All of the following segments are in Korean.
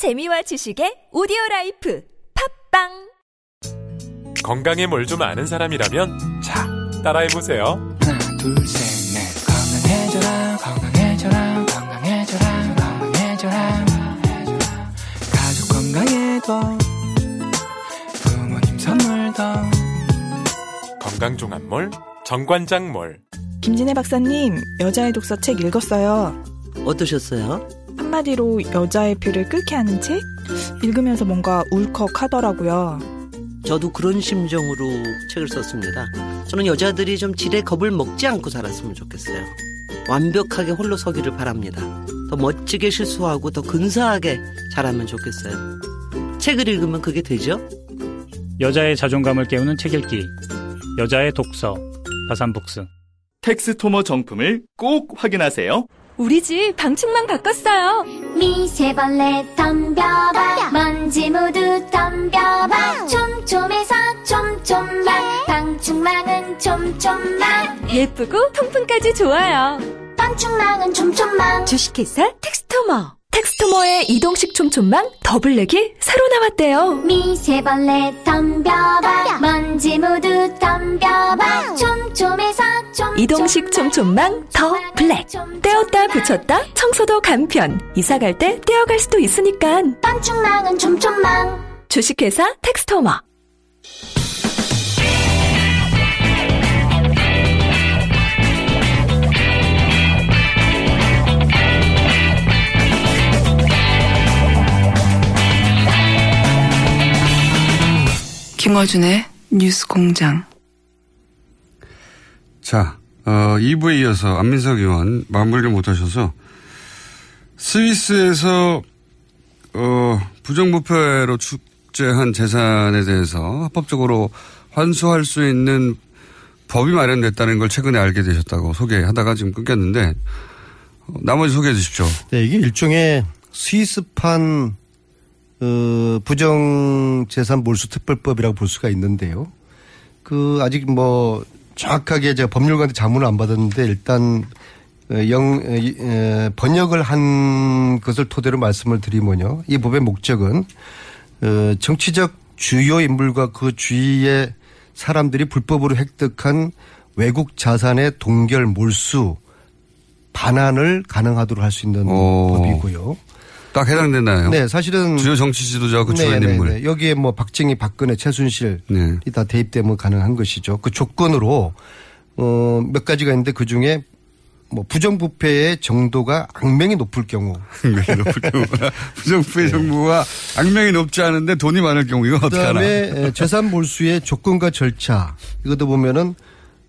재미와 지식의 오디오 라이프 팟빵! 건강에 뭘 좀 아는 사람이라면 자 따라해 보세요. 하나 둘셋넷. 건강해져라 건강해져라 건강해져라 건강해져라 가족 건강에도 부모님 선물도. 건강종합몰 정관장몰. 김진애 박사님, 여자의 독서 책 읽었어요. 어떠셨어요? 한마디로 여자의 피를 끓게 하는 책? 읽으면서 뭔가 울컥하더라고요. 저도 그런 심정으로 책을 썼습니다. 저는 여자들이 좀 지레 겁을 먹지 않고 살았으면 좋겠어요. 완벽하게 홀로 서기를 바랍니다. 더 멋지게 실수하고 더 근사하게 자라면 좋겠어요. 책을 읽으면 그게 되죠? 여자의 자존감을 깨우는 책 읽기. 여자의 독서. 다산북스. 텍스토머 정품을 꼭 확인하세요. 우리 집 방충망 바꿨어요. 미세벌레 덤벼봐. 먼지 모두 덤벼봐. 촘촘해서 촘촘만 방충망은 촘촘만 예쁘고 통풍까지 좋아요. 방충망은 촘촘만 주식회사 텍스토머. 텍스토머의 이동식 촘촘망 더블랙이 새로 나왔대요. 미세벌레 덤벼봐. 먼지 모두 덤벼봐. 촘촘만 이동식 촘촘망 더 블랙. 떼었다 붙였다 청소도 간편. 이사 갈 때 떼어갈 수도 있으니까. 방충망은 촘촘만 주식회사 텍스토머. 김어준의 뉴스 공장. 자, 어, 2부에 이어서 안민석 의원 마무리를 못하셔서 스위스에서 어, 부정부패로 축제한 재산에 대해서 합법적으로 환수할 수 있는 법이 마련됐다는 걸 최근에 알게 되셨다고 소개하다가 지금 끊겼는데 어, 나머지 소개해 주십시오. 네, 이게 일종의 스위스판 어, 부정재산 몰수특별법이라고 볼 수가 있는데요. 그 아직 뭐 정확하게 제가 법률가한테 자문을 안 받았는데 일단 어, 영 어, 이, 에, 번역을 한 것을 토대로 말씀을 드리면요. 이 법의 목적은 어, 정치적 주요 인물과 그 주위의 사람들이 불법으로 획득한 외국 자산의 동결 몰수 반환을 가능하도록 할 수 있는 오. 법이고요. 딱 해당되나요? 네, 사실은 주요 정치 지도자 그 주요 네, 네, 인물. 네. 여기에 뭐 박정희, 박근혜, 최순실이 네. 다 대입되면 가능한 것이죠. 그 조건으로 어, 몇 가지가 있는데 그 중에 뭐 부정부패의 정도가 악명이 높을 경우. 악명이 높을 경우. 부정부패 정부가 악명이 높지 않은데 돈이 많을 경우 이건 어떻게 하나? 그다음에 에, 재산 몰수의 조건과 절차 이것도 보면은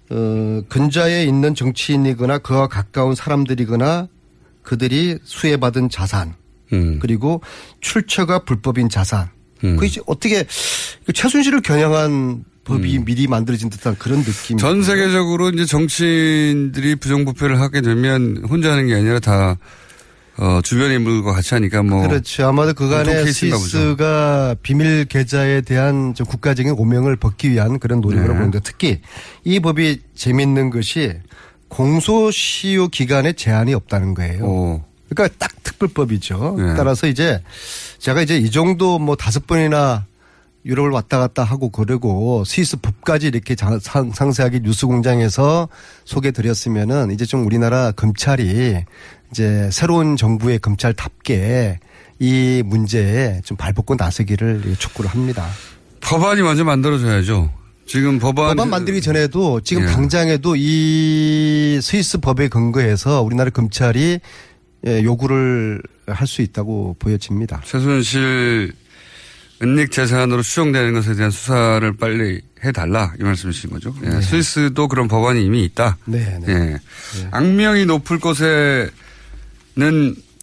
어, 근자에 있는 정치인이거나 그와 가까운 사람들이거나 그들이 수혜받은 자산 음. 그리고 출처가 불법인 자산. 음. 그 이제 어떻게 그 최순실을 겨냥한 법이 미리 만들어진 듯한 그런 느낌. 전 세계적으로 이제 정치인들이 부정부패를 하게 되면 혼자 하는 게 아니라 다 어, 주변 인물과 같이 하니까 뭐 그렇죠. 아마도 그간에. 스위스가 비밀 계좌에 대한 좀 국가적인 오명을 벗기 위한 그런 노력으로 네. 보는데 특히 이 법이 재밌는 것이 공소시효 기간에 제한이 없다는 거예요. 오. 그러니까 딱 특별법이죠. 네. 따라서 이제 제가 이제 이 정도 뭐 다섯 번이나 유럽을 왔다 갔다 하고 그러고 스위스 법까지 이렇게 상세하게 뉴스 공장에서 소개 드렸으면은 이제 좀 우리나라 검찰이 이제 새로운 정부의 검찰답게 이 문제에 좀 발벗고 나서기를 촉구를 합니다. 법안이 먼저 만들어져야죠. 지금 법안 법안 만들기 전에도 지금 예. 당장에도 이 스위스 법에 근거해서 우리나라 검찰이 예, 요구를 할 수 있다고 보여집니다. 최순실 은닉 재산으로 추정되는 것에 대한 수사를 빨리 해달라 이 말씀이신 거죠. 예, 스위스도 그런 법안이 이미 있다. 네, 네. 예. 악명이 높을 것에는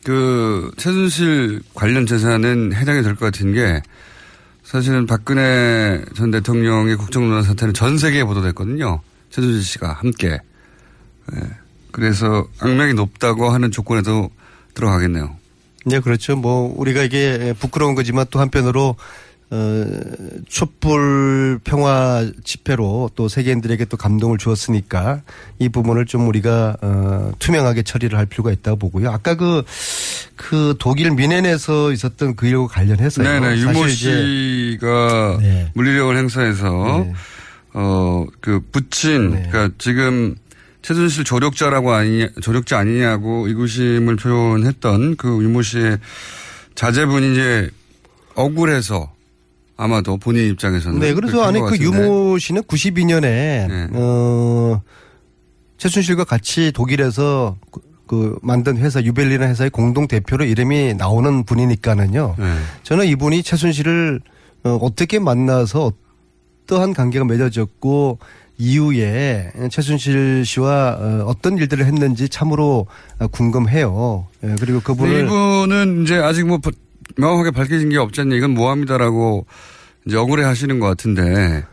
그 최순실 관련 재산은 해당이 될 것 같은 게 사실은 박근혜 전 대통령의 국정농단 사태는 전 세계에 보도됐거든요. 최순실 씨가 함께. 예. 그래서 악명이 높다고 하는 조건에도 들어가겠네요. 네, 그렇죠. 뭐 우리가 이게 부끄러운 거지만 또 한편으로 어, 촛불 평화 집회로 또 세계인들에게 또 감동을 주었으니까 이 부분을 좀 우리가 어, 투명하게 처리를 할 필요가 있다고 보고요. 아까 그, 그 독일 미넨에서 있었던 그 일과 관련해서요. 네네. 유모 씨가 네. 물리력을 행사해서 네. 어, 그 부친, 그러니까 지금 최순실 조력자라고 아니, 조력자 아니냐고 의구심을 표현했던 그 유모 씨의 자제분이 이제 억울해서 아마도 본인 입장에서는. 네, 그래서 한것 그. 유모 씨는 92년에 어 최순실과 같이 독일에서 그, 그 만든 회사 유벨리나 회사의 공동 대표로 이름이 나오는 분이니까는요. 네. 저는 이분이 최순실을 어, 어떻게 만나서 어떠한 관계가 맺어졌고 이후에 최순실 씨와 어, 어떤 일들을 했는지 참으로 어, 궁금해요. 예, 그리고 그분을 이분은 이제 아직 뭐 바- 명확하게 밝혀진 게 않냐 이건 모함이다라고 이제 억울해 하시는 것 같은데.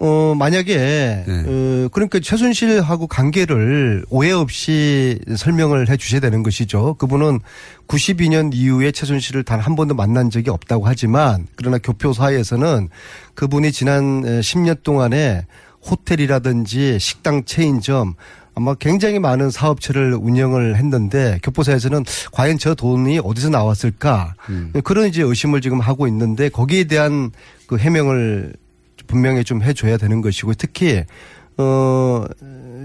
어, 만약에, 네. 어, 그러니까 최순실하고 관계를 오해 없이 설명을 해 주셔야 되는 것이죠. 그분은 92년 이후에 최순실을 단 한 번도 만난 적이 없다고 하지만, 그러나 교표사에서는 그분이 지난 10년 동안에 호텔이라든지 식당 체인점, 아마 굉장히 많은 사업체를 운영을 했는데 교포사에서는 과연 저 돈이 어디서 나왔을까? 그런 이제 의심을 지금 하고 있는데 거기에 대한 그 해명을 분명히 좀 해줘야 되는 것이고 특히 어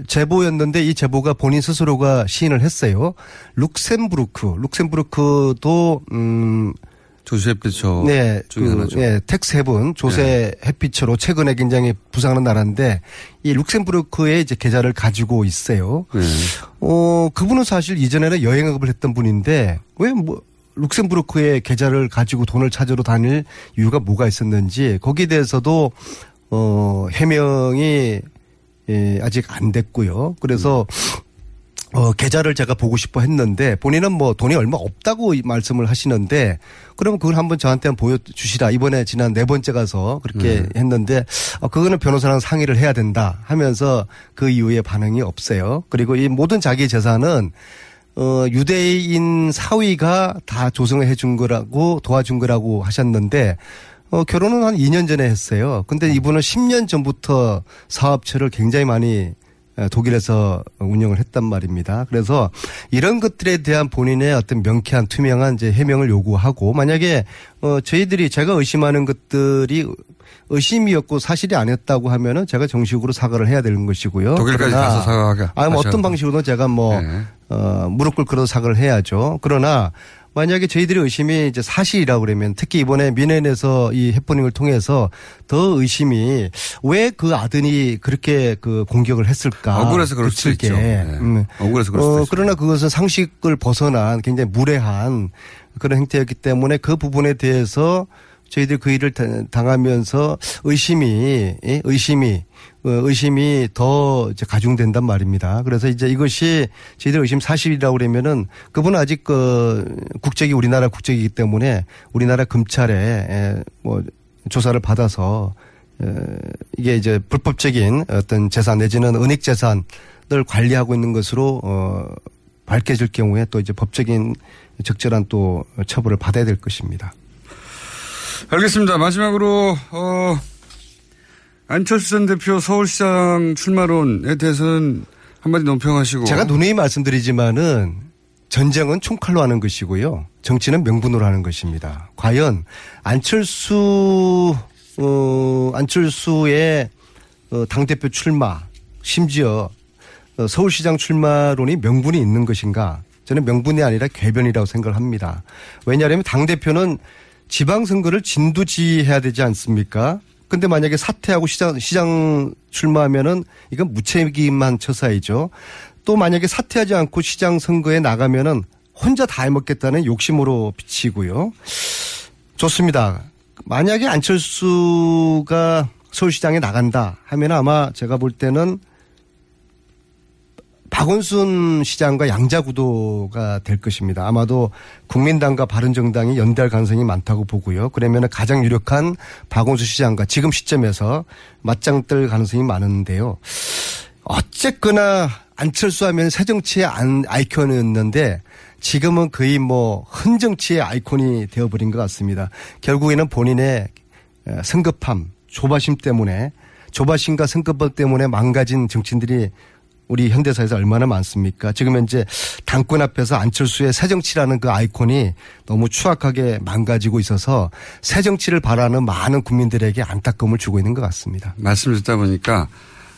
제보였는데 이 제보가 본인 스스로가 시인을 했어요. 룩셈부르크, 룩셈부르크도 음 조세 햇빛초 네, 그. 네, tax haven 조세 회피처로 최근에 굉장히 부상하는 나라인데 이 룩셈부르크에 이제 계좌를 가지고 있어요. 네. 어, 그분은 사실 이전에는 여행업을 했던 분인데 왜 뭐 룩셈부르크에 계좌를 가지고 돈을 찾으러 다닐 이유가 뭐가 있었는지 거기에 대해서도 어, 해명이 예, 아직 안 됐고요. 그래서 어, 계좌를 제가 보고 싶어 했는데 본인은 뭐 돈이 얼마 없다고 이 말씀을 하시는데 그러면 그걸 한번 저한테 한번 보여주시라. 이번에 지난 네 번째 가서 그렇게 네. 했는데 어, 그거는 변호사랑 상의를 해야 된다 하면서 그 이후에 반응이 없어요. 그리고 이 모든 자기 재산은 어, 유대인 사위가 다 조성을 해준 거라고 도와준 거라고 하셨는데 어, 결혼은 한 2년 전에 했어요. 근데 이분은 10년 전부터 사업체를 굉장히 많이 에, 독일에서 운영을 했단 말입니다. 그래서 이런 것들에 대한 본인의 어떤 명쾌한 투명한 이제 해명을 요구하고 만약에 어 저희들이 제가 의심하는 것들이 의심이었고 사실이 아니었다고 하면은 제가 정식으로 사과를 해야 되는 것이고요. 독일까지 가서 사과하게 아니 뭐 어떤 방식으로든 제가 뭐 네. 어, 무릎 꿇고라도 사과를 해야죠. 그러나 만약에 저희들의 의심이 이제 사실이라고 그러면 특히 이번에 미넨에서 이 해프닝을 통해서 더 의심이 왜 그 아들이 그렇게 그 공격을 했을까. 억울해서 그럴 거칠게. 있죠. 네. 음. 억울해서 그럴 수도 어, 있어요. 그러나 그것은 상식을 벗어난 굉장히 무례한 그런 행태였기 때문에 그 부분에 대해서 저희들 그 일을 당- 당하면서 의심이 예? 의심이 어, 의심이 더 가중된단 말입니다. 그래서 이제 이것이 저희들 의심 사실이라고 그러면은 그분은 아직 그 국적이 우리나라 국적이기 때문에 우리나라 검찰에 에, 뭐 조사를 받아서 에, 이게 이제 불법적인 어떤 재산 내지는 은닉 재산을 관리하고 있는 것으로 어 밝혀질 경우에 또 이제 법적인 적절한 또 처벌을 받아야 될 것입니다. 알겠습니다. 마지막으로 어, 안철수 전 대표 서울시장 출마론에 대해서는 한마디 논평하시고 제가 누누이 말씀드리지만은 전쟁은 총칼로 하는 것이고요. 정치는 명분으로 하는 것입니다. 과연 안철수 어 안철수의 어, 당대표 출마 심지어 어, 서울시장 출마론이 명분이 있는 것인가? 저는 명분이 아니라 궤변이라고 생각을 합니다. 왜냐하면 당대표는 지방선거를 진두지해야 되지 않습니까? 근데 만약에 사퇴하고 시장, 시장 출마하면은 이건 무책임한 처사이죠. 또 만약에 사퇴하지 않고 시장 선거에 나가면은 혼자 다 해먹겠다는 욕심으로 비치고요. 좋습니다. 만약에 안철수가 서울시장에 나간다 하면 아마 제가 볼 때는 박원순 시장과 양자 구도가 될 것입니다. 아마도 국민당과 바른정당이 연대할 가능성이 많다고 보고요. 그러면 가장 유력한 박원순 시장과 지금 시점에서 맞짱 뜰 가능성이 많은데요. 어쨌거나 안철수 하면 새 정치의 안- 아이콘이었는데 지금은 거의 뭐 헌정치의 아이콘이 되어버린 것 같습니다. 결국에는 본인의 에, 성급함, 조바심 때문에 조바심과 성급함 때문에 망가진 정치인들이 우리 현대사에서 얼마나 많습니까? 지금 현재 당권 앞에서 안철수의 새정치라는 그 아이콘이 너무 추악하게 망가지고 있어서 새정치를 바라는 많은 국민들에게 안타까움을 주고 있는 것 같습니다. 말씀을 듣다 보니까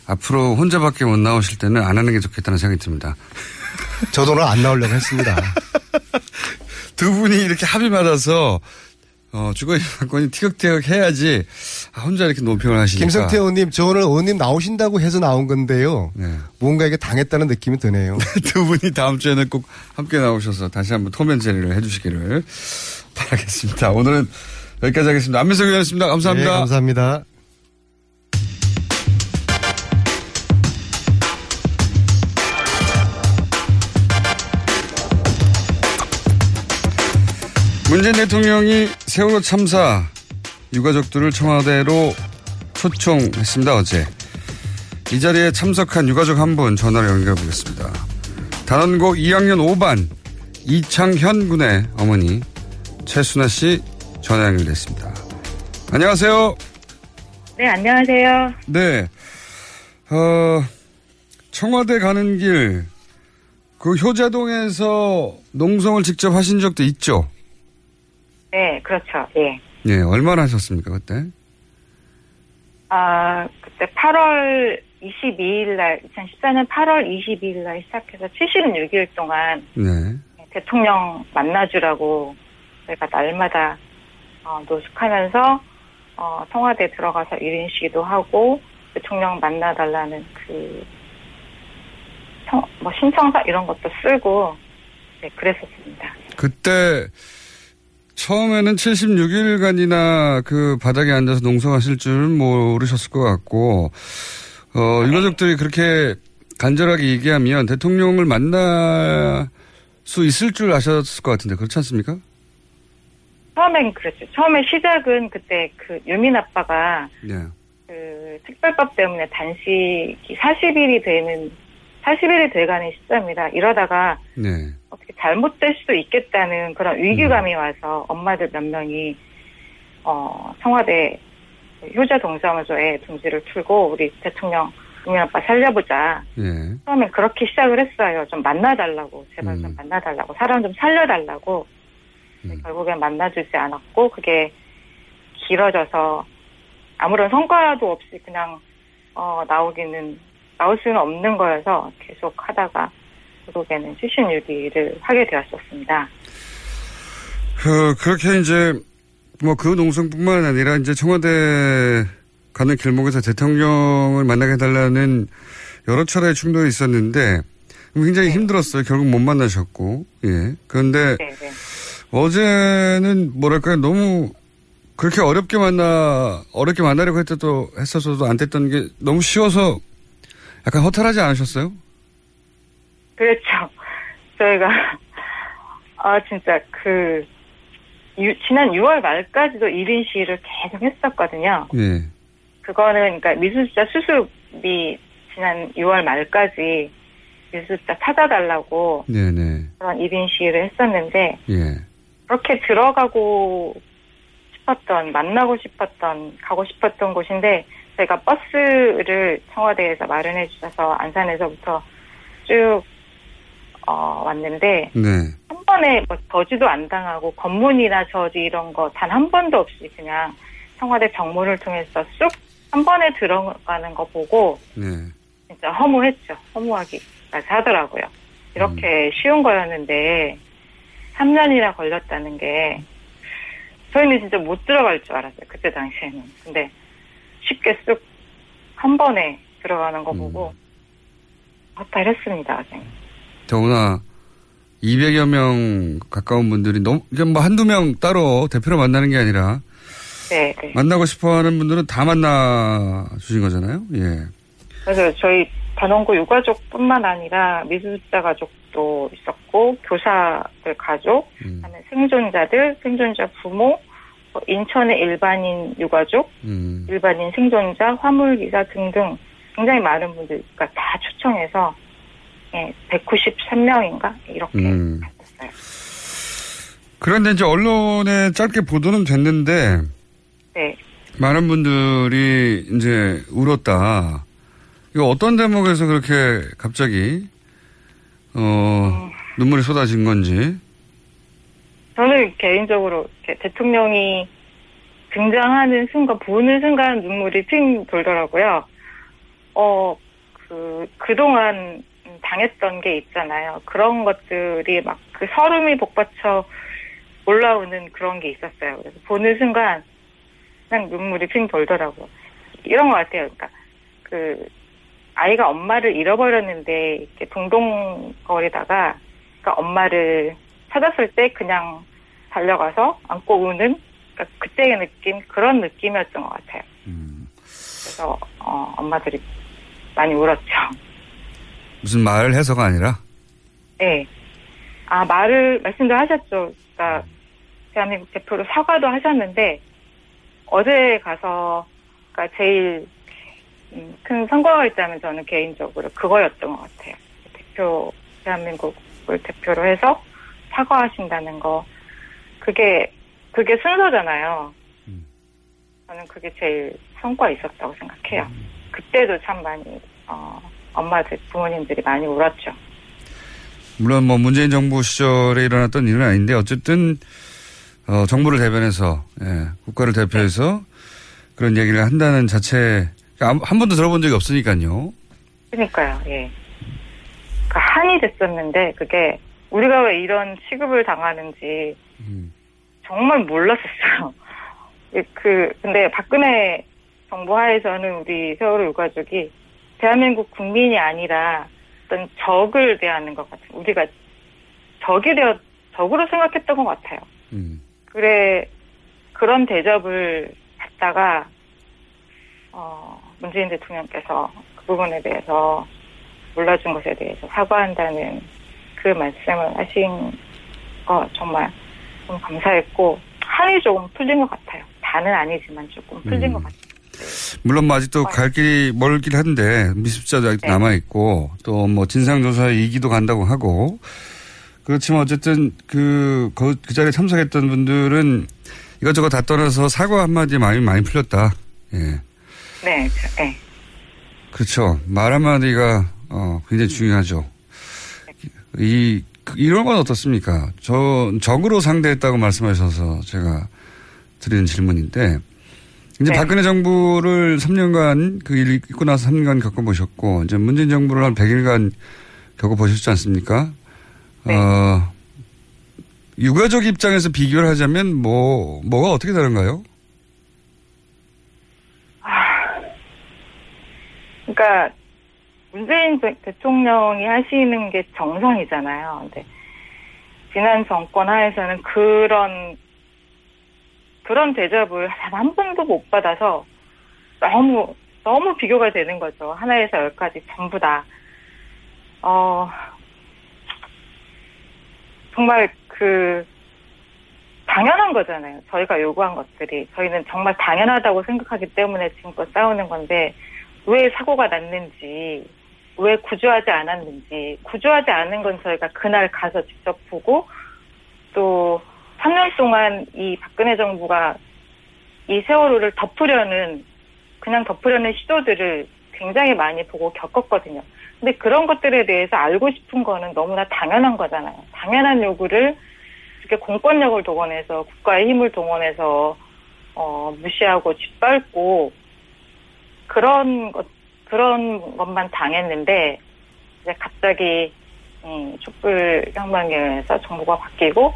앞으로 혼자밖에 못 나오실 때는 안 하는 게 좋겠다는 생각이 듭니다. 저도 오늘 안 나오려고 했습니다. 두 분이 이렇게 합의 맞아서 어, 주거인 사건이 티격태격 해야지 아, 혼자 이렇게 논평을 하시니까. 김성태 의원님, 저 오늘 의원님 나오신다고 해서 나온 건데요. 네. 뭔가 이게 당했다는 느낌이 드네요. 두 분이 다음 주에는 꼭 함께 나오셔서 다시 한번 토면 제리를 해주시기를 바라겠습니다. 오늘은 여기까지 하겠습니다. 안민석 의원이었습니다. 감사합니다. 네, 감사합니다. 문재인 대통령이 세월호 참사 유가족들을 청와대로 초청했습니다. 어제 이 자리에 참석한 유가족 한 분 전화로 연결해 보겠습니다. 단원고 2학년 5반 이창현 군의 어머니 최순아 씨 전화 연결됐습니다. 안녕하세요. 네, 안녕하세요. 네. 어, 청와대 가는 길, 그 효자동에서 농성을 직접 하신 적도 있죠? 네, 그렇죠. 예. 예, 얼마나 하셨습니까, 그때? 아, 그때 8월 22일 날, 2014년 8월 22일 날 시작해서 76일 동안 네. 대통령 만나주라고 저희가 날마다 어, 노숙하면서 어, 청와대 들어가서 1인 시위도 하고 대통령 만나달라는 그 청, 뭐 신청서 이런 것도 쓰고 네, 그랬었습니다. 그때 처음에는 76일간이나 그 바닥에 앉아서 농성하실 줄은 모르셨을 것 같고, 어, 유가족들이 그렇게 간절하게 얘기하면 대통령을 만날 수 있을 줄 아셨을 것 같은데, 그렇지 않습니까? 처음엔 그랬죠. 처음에 시작은 그때 그 유민 아빠가 네. 그 특별법 때문에 단식이 40일이 되는 40일이 돼가는 시점이라 이러다가 네. 어떻게 잘못될 수도 있겠다는 그런 위기감이 와서 엄마들 몇 명이 어 청와대 효자 동사무소에 둥지를 틀고 우리 대통령 국민 아빠 살려보자. 예. 처음엔 그렇게 시작을 했어요. 좀 만나달라고 제발 좀 음. 만나달라고 사람 좀 살려달라고. 근데 결국엔 만나주지 않았고 그게 길어져서 아무런 성과도 없이 그냥 어 나오기는 나올 수는 없는 거여서 계속 하다가 결국에는 76일을 하게 되었었습니다. 그, 그렇게 이제, 뭐 그 농성뿐만 아니라 이제 청와대 가는 길목에서 대통령을 만나게 해달라는 여러 차례의 충돌이 있었는데 굉장히 힘들었어요. 결국 못 만나셨고, 예. 그런데 네, 네. 어제는 뭐랄까요. 너무 그렇게 어렵게 만나, 어렵게 만나려고 했어도, 했었어도 안 됐던 게 너무 쉬워서 약간 허탈하지 않으셨어요? 그렇죠. 저희가 아 진짜 그 유- 지난 6월 말까지도 1인 시위를 계속 했었거든요. 예. 그거는 그러니까 미수습자 수습이 지난 6월 말까지 미수습자 찾아달라고 네네. 그런 1인 시위를 했었는데 예. 그렇게 들어가고 싶었던 만나고 싶었던 가고 싶었던 곳인데 저희가 버스를 청와대에서 마련해 주셔서 안산에서부터 쭉 어, 왔는데 네. 한 번에 뭐 저지도 안 당하고 검문이나 저지 이런 거 단 한 번도 없이 그냥 청와대 정문을 통해서 쑥 한 번에 들어가는 거 보고 네. 진짜 허무했죠. 허무하기까지 하더라고요. 이렇게 쉬운 거였는데 3년이나 걸렸다는 게 저희는 진짜 못 들어갈 줄 알았어요. 그때 당시에는. 근데 쉽게 쑥 한 번에 들어가는 거 보고 허탈했습니다. 더구나 200여 명 가까운 분들이 너무 그냥 뭐 한두 명 따로 대표로 만나는 게 아니라 네, 네. 만나고 싶어 하는 분들은 다 만나 주신 거잖아요. 예. 그래서 저희 단원고 유가족뿐만 아니라 미수습자 가족도 있었고 교사들 가족, 그다음에 생존자들, 생존자 부모, 뭐 인천의 일반인 유가족, 음. 일반인 생존자, 화물기사 등등 굉장히 많은 분들, 그러니까 다 초청해서 예, 193명인가 이렇게 음. 있었어요. 그런데 이제 언론에 짧게 보도는 됐는데 네. 많은 분들이 이제 울었다. 이거 어떤 대목에서 그렇게 갑자기 어 눈물이 쏟아진 건지. 저는 개인적으로 대통령이 등장하는 순간, 보는 순간 눈물이 핑 돌더라고요. 어, 그, 그동안 당했던 게 있잖아요. 그런 것들이 막 그 서름이 복받쳐 올라오는 그런 게 있었어요. 그래서 보는 순간 그냥 눈물이 핑 돌더라고요. 이런 것 같아요. 그러니까 그 아이가 엄마를 잃어버렸는데 이렇게 동동거리다가 그러니까 엄마를 찾았을 때 그냥 달려가서 안고 우는 그러니까 그때의 느낌 그런 느낌이었던 것 같아요. 그래서 어, 엄마들이 많이 울었죠. 무슨 말을 해서가 아니라 네. 아 말을 말씀도 하셨죠. 그러니까 대한민국 대표로 사과도 하셨는데 어제 가서 그러니까 제일 음, 큰 성과가 있다면 저는 개인적으로 그거였던 것 같아요. 대표 대한민국을 대표로 해서 사과하신다는 거 그게 그게 순서잖아요. 저는 그게 제일 성과 있었다고 생각해요. 그때도 참 많이 어, 엄마들 부모님들이 많이 울었죠. 물론 뭐 문재인 정부 시절에 일어났던 일은 아닌데 어쨌든 어, 정부를 대변해서 예, 국가를 대표해서 그런 얘기를 한다는 자체 한 번도 들어본 적이 없으니까요. 그러니까요. 예. 그 한이 됐었는데 그게 우리가 왜 이런 취급을 당하는지 정말 몰랐었어요. 예, 그 근데 박근혜 정부 하에서는 우리 세월호 유가족이 대한민국 국민이 아니라 어떤 적을 대하는 것 같아요. 우리가 적이 되어 적으로 생각했던 것 같아요. 그래 그런 대접을 받다가 어, 문재인 대통령께서 그 부분에 대해서 몰라준 것에 대해서 사과한다는 그 말씀을 하신 거 정말 좀 감사했고 한이 조금 풀린 것 같아요. 다는 아니지만 조금 풀린 것 같아요. 물론 뭐 아직도 갈 길이 멀긴 한데 미습자도 아직 네. 남아 있고 또 뭐 진상조사 이기도 간다고 하고 그렇지만 어쨌든 그, 그, 그 자리에 참석했던 분들은 이것저것 다 떠나서 사과 한마디에 마음이 많이 풀렸다. 예. 네, 저- 네. 그렇죠. 말 한마디가 어, 굉장히 중요하죠. 이 이런 건 어떻습니까? 저 적으로 상대했다고 말씀하셔서 제가 드리는 질문인데 이제 네. 박근혜 정부를 3년간 그 일 있고 나서 3년간 겪어보셨고 이제 문재인 정부를 한 100일간 겪어보셨지 않습니까? 네. 어, 유가족 입장에서 비교를 하자면 뭐 뭐가 어떻게 다른가요? 그러니까 문재인 대- 대통령이 하시는 게 정상이잖아요. 근데 지난 정권 하에서는 그런 그런 대접을 단 한 번도 못 받아서 너무 너무 비교가 되는 거죠. 하나에서 열까지 전부 다. 어 정말 그 당연한 거잖아요. 저희가 요구한 것들이 저희는 정말 당연하다고 생각하기 때문에 지금껏 싸우는 건데 왜 사고가 났는지 왜 구조하지 않았는지 구조하지 않은 건 저희가 그날 가서 직접 보고 또 3년 동안 이 박근혜 정부가 이 세월호를 덮으려는 그냥 덮으려는 시도들을 굉장히 많이 보고 겪었거든요. 근데 그런 것들에 대해서 알고 싶은 거는 너무나 당연한 거잖아요. 당연한 요구를 이렇게 공권력을 동원해서 국가의 힘을 동원해서 어, 무시하고 짓밟고 그런 것 그런 것만 당했는데 이제 갑자기 음, 촛불 의해서 정부가 바뀌고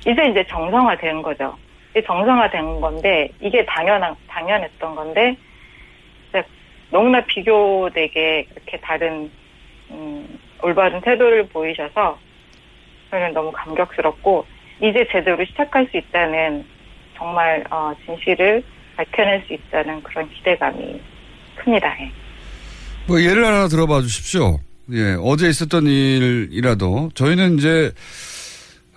이제 이제 정상화된 거죠. 정상화된 건데 이게 당연한 당연했던 건데 너무나 비교되게 그렇게 다른 음, 올바른 태도를 보이셔서 저는 너무 감격스럽고 이제 제대로 시작할 수 있다는 정말 어, 진실을 밝혀낼 수 있다는 그런 기대감이 큽니다. 예. 뭐 예를 하나 들어봐 주십시오. 예, 어제 있었던 일이라도 저희는 이제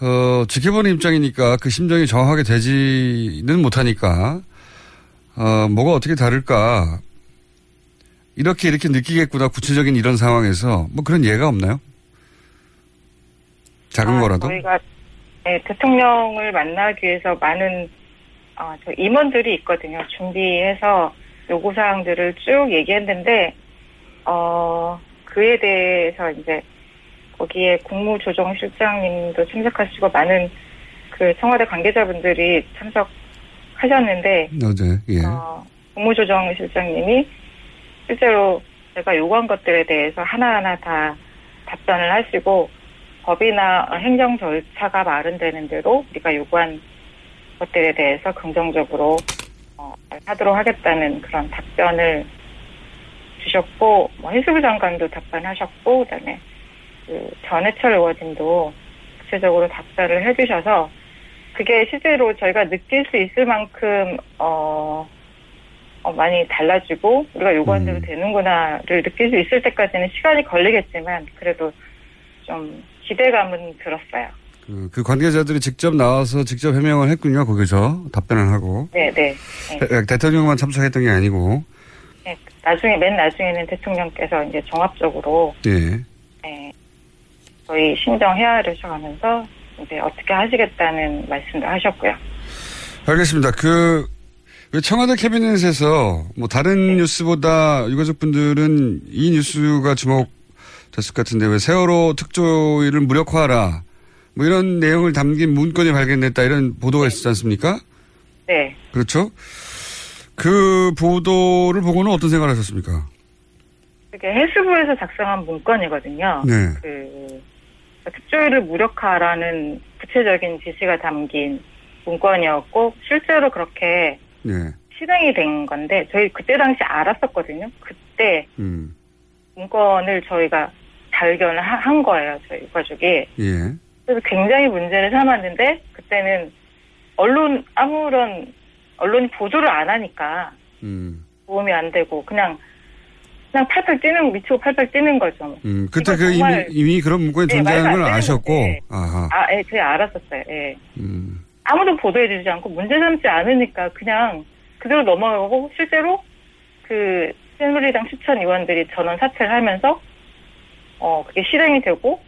어, 지켜보는 입장이니까 그 심정이 정확하게 되지는 못하니까 어, 뭐가 어떻게 다를까 이렇게 이렇게 느끼겠구나 구체적인 이런 상황에서 뭐 그런 예가 없나요? 작은 아, 거라도? 저희가 네, 대통령을 만나기 위해서 많은 어, 저 임원들이 있거든요. 준비해서 요구 사항들을 쭉 얘기했는데 어 그에 대해서 이제 거기에 국무조정실장님도 참석하시고 많은 그 청와대 관계자분들이 참석하셨는데 어제, 예. 어, 국무조정실장님이 실제로 제가 요구한 것들에 대해서 하나하나 다 답변을 하시고 법이나 행정 절차가 마련되는 대로 우리가 요구한 것들에 대해서 긍정적으로 어, 하도록 하겠다는 그런 답변을 주셨고 뭐 해수부 장관도 답변하셨고 그다음에 그 전해철 의원님도 구체적으로 답변을 해주셔서 그게 실제로 저희가 느낄 수 있을 만큼 어, 어, 많이 달라지고 우리가 요구한 대로 되는구나를 느낄 수 있을 때까지는 시간이 걸리겠지만 그래도 좀 기대감은 들었어요. 그, 그 관계자들이 직접 나와서 직접 해명을 했군요, 거기서. 답변을 하고. 네, 네. 네. 대- 대통령만 참석했던 게 아니고. 네, 나중에 맨 나중에는 대통령께서 이제 종합적으로 예. 네, 저희 신정 헤아를 하면서 이제 어떻게 하시겠다는 말씀도 하셨고요. 알겠습니다. 그, 왜 청와대 캐비넷에서 뭐 다른 뉴스보다 유가족 분들은 이 뉴스가 주목됐을 것 같은데 왜 세월호 특조위를 무력화하라 뭐 이런 내용을 담긴 문건이 발견됐다 이런 보도가 있었지 않습니까? 네. 그렇죠? 그 보도를 보고는 어떤 생각을 하셨습니까? 그게 해수부에서 작성한 문건이거든요. 네. 그 특조위를 무력화라는 구체적인 지시가 담긴 문건이었고 실제로 그렇게 네. 실행이 된 건데 저희 그때 당시 알았었거든요. 그때 음. 문건을 저희가 발견을 하- 한 거예요. 저희 가족이. 예. 그래서 굉장히 문제를 삼았는데 그때는 언론 아무런 언론이 보도를 안 하니까 음. 도움이 안 되고 그냥 그냥 팔팔 뛰는 미치고 팔팔 뛰는 거죠. 음. 그때 그 이미, 이미 그런 문건이 네, 존재하는 걸 아셨고. 건데. 아하. 아, 예, 그게 알았었어요. 예. 음. 아무도 보도해주지 않고 문제 삼지 않으니까 그냥 그대로 넘어가고 실제로 그 새누리당 추천 의원들이 전원 사퇴를 하면서 어 그게 실행이 되고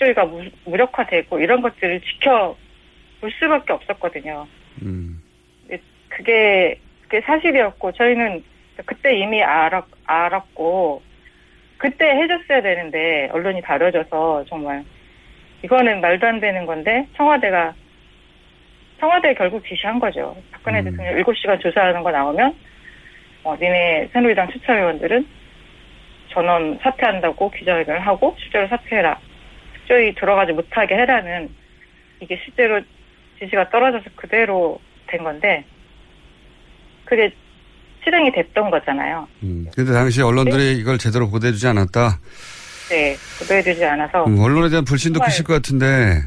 특조위가 무, 무력화되고 이런 것들을 지켜볼 수밖에 없었거든요. 음. 그게 그게 사실이었고 저희는 그때 이미 알았, 알았고 그때 해줬어야 되는데 언론이 다뤄져서 정말 이거는 말도 안 되는 건데 청와대가 청와대 결국 지시한 거죠. 박근혜 대통령 7시간 조사하는 거 나오면 어, 니네 새누리당 추천 의원들은 전원 사퇴한다고 기자회견을 하고 실제로 사퇴해라. 특조위 들어가지 못하게 해라는 이게 실제로 지시가 떨어져서 그대로 된 건데 그게 실행이 됐던 거잖아요. 음. 근데 당시 언론들이 이걸 제대로 보도해주지 않았다. 네, 보도해주지 않아서 음, 언론에 대한 불신도 정말- 크실 것 같은데